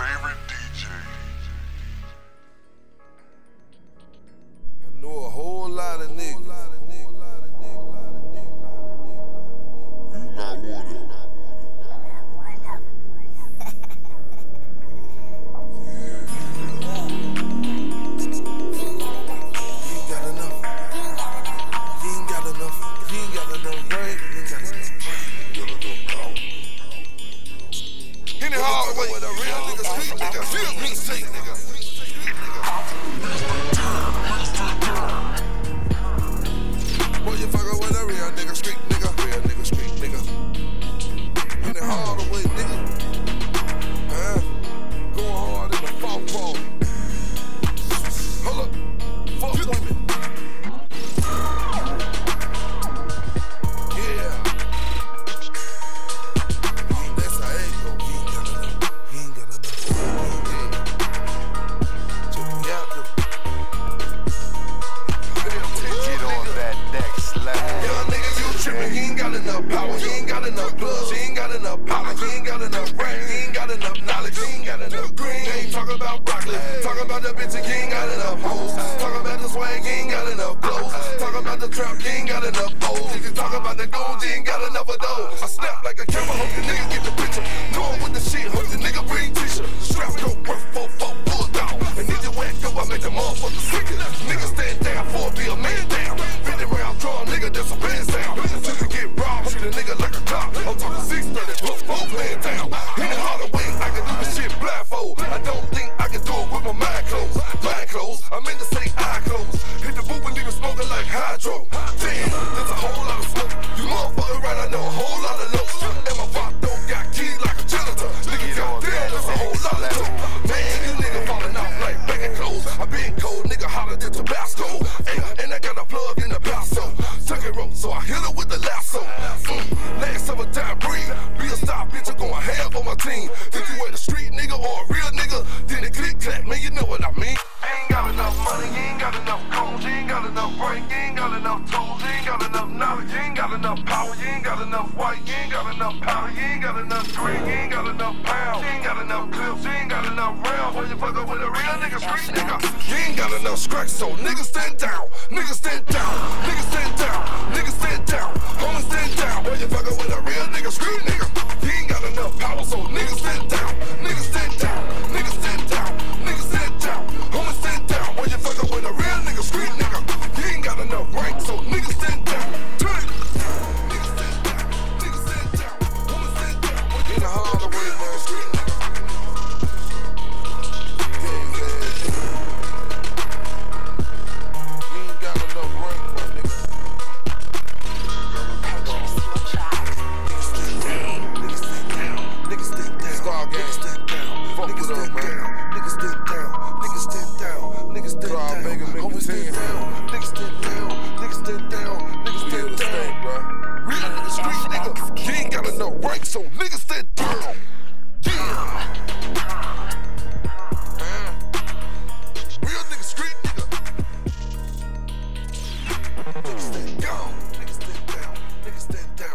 favorite DJ. I know a whole lot of niggas. You not one of them. Anyhow, wait. young niggas, you trippin'. He ain't got enough power. He ain't got enough clothes. He ain't got enough power. He ain't got enough brain. He ain't got enough knowledge. He ain't got enough green. They ain't talk about broccoli. Talk about the bitch, he ain't got enough hoes. Talk about the swag, he ain't got enough clothes. Talk about the trap, he ain't got enough. and Tabasco. And, and enough power, you ain't got enough white, you ain't got enough power. you ain't got enough green, you ain't got enough pounds, you ain't got enough clips, you ain't got enough rounds. When you fuck up with a real nigga, street nigga, you ain't got enough scratch, so niggas stand down, niggas stand down, niggas stand down, niggas stand down, homies stand down. When you fuck up with a real nigga, street nigga, you ain't got enough power, so niggas stand down, niggas stand down, niggas stand down, niggas stand down, homies stand down. When you fuck up with a real nigga, street nigga, you ain't got enough rank, so niggas stand Right. some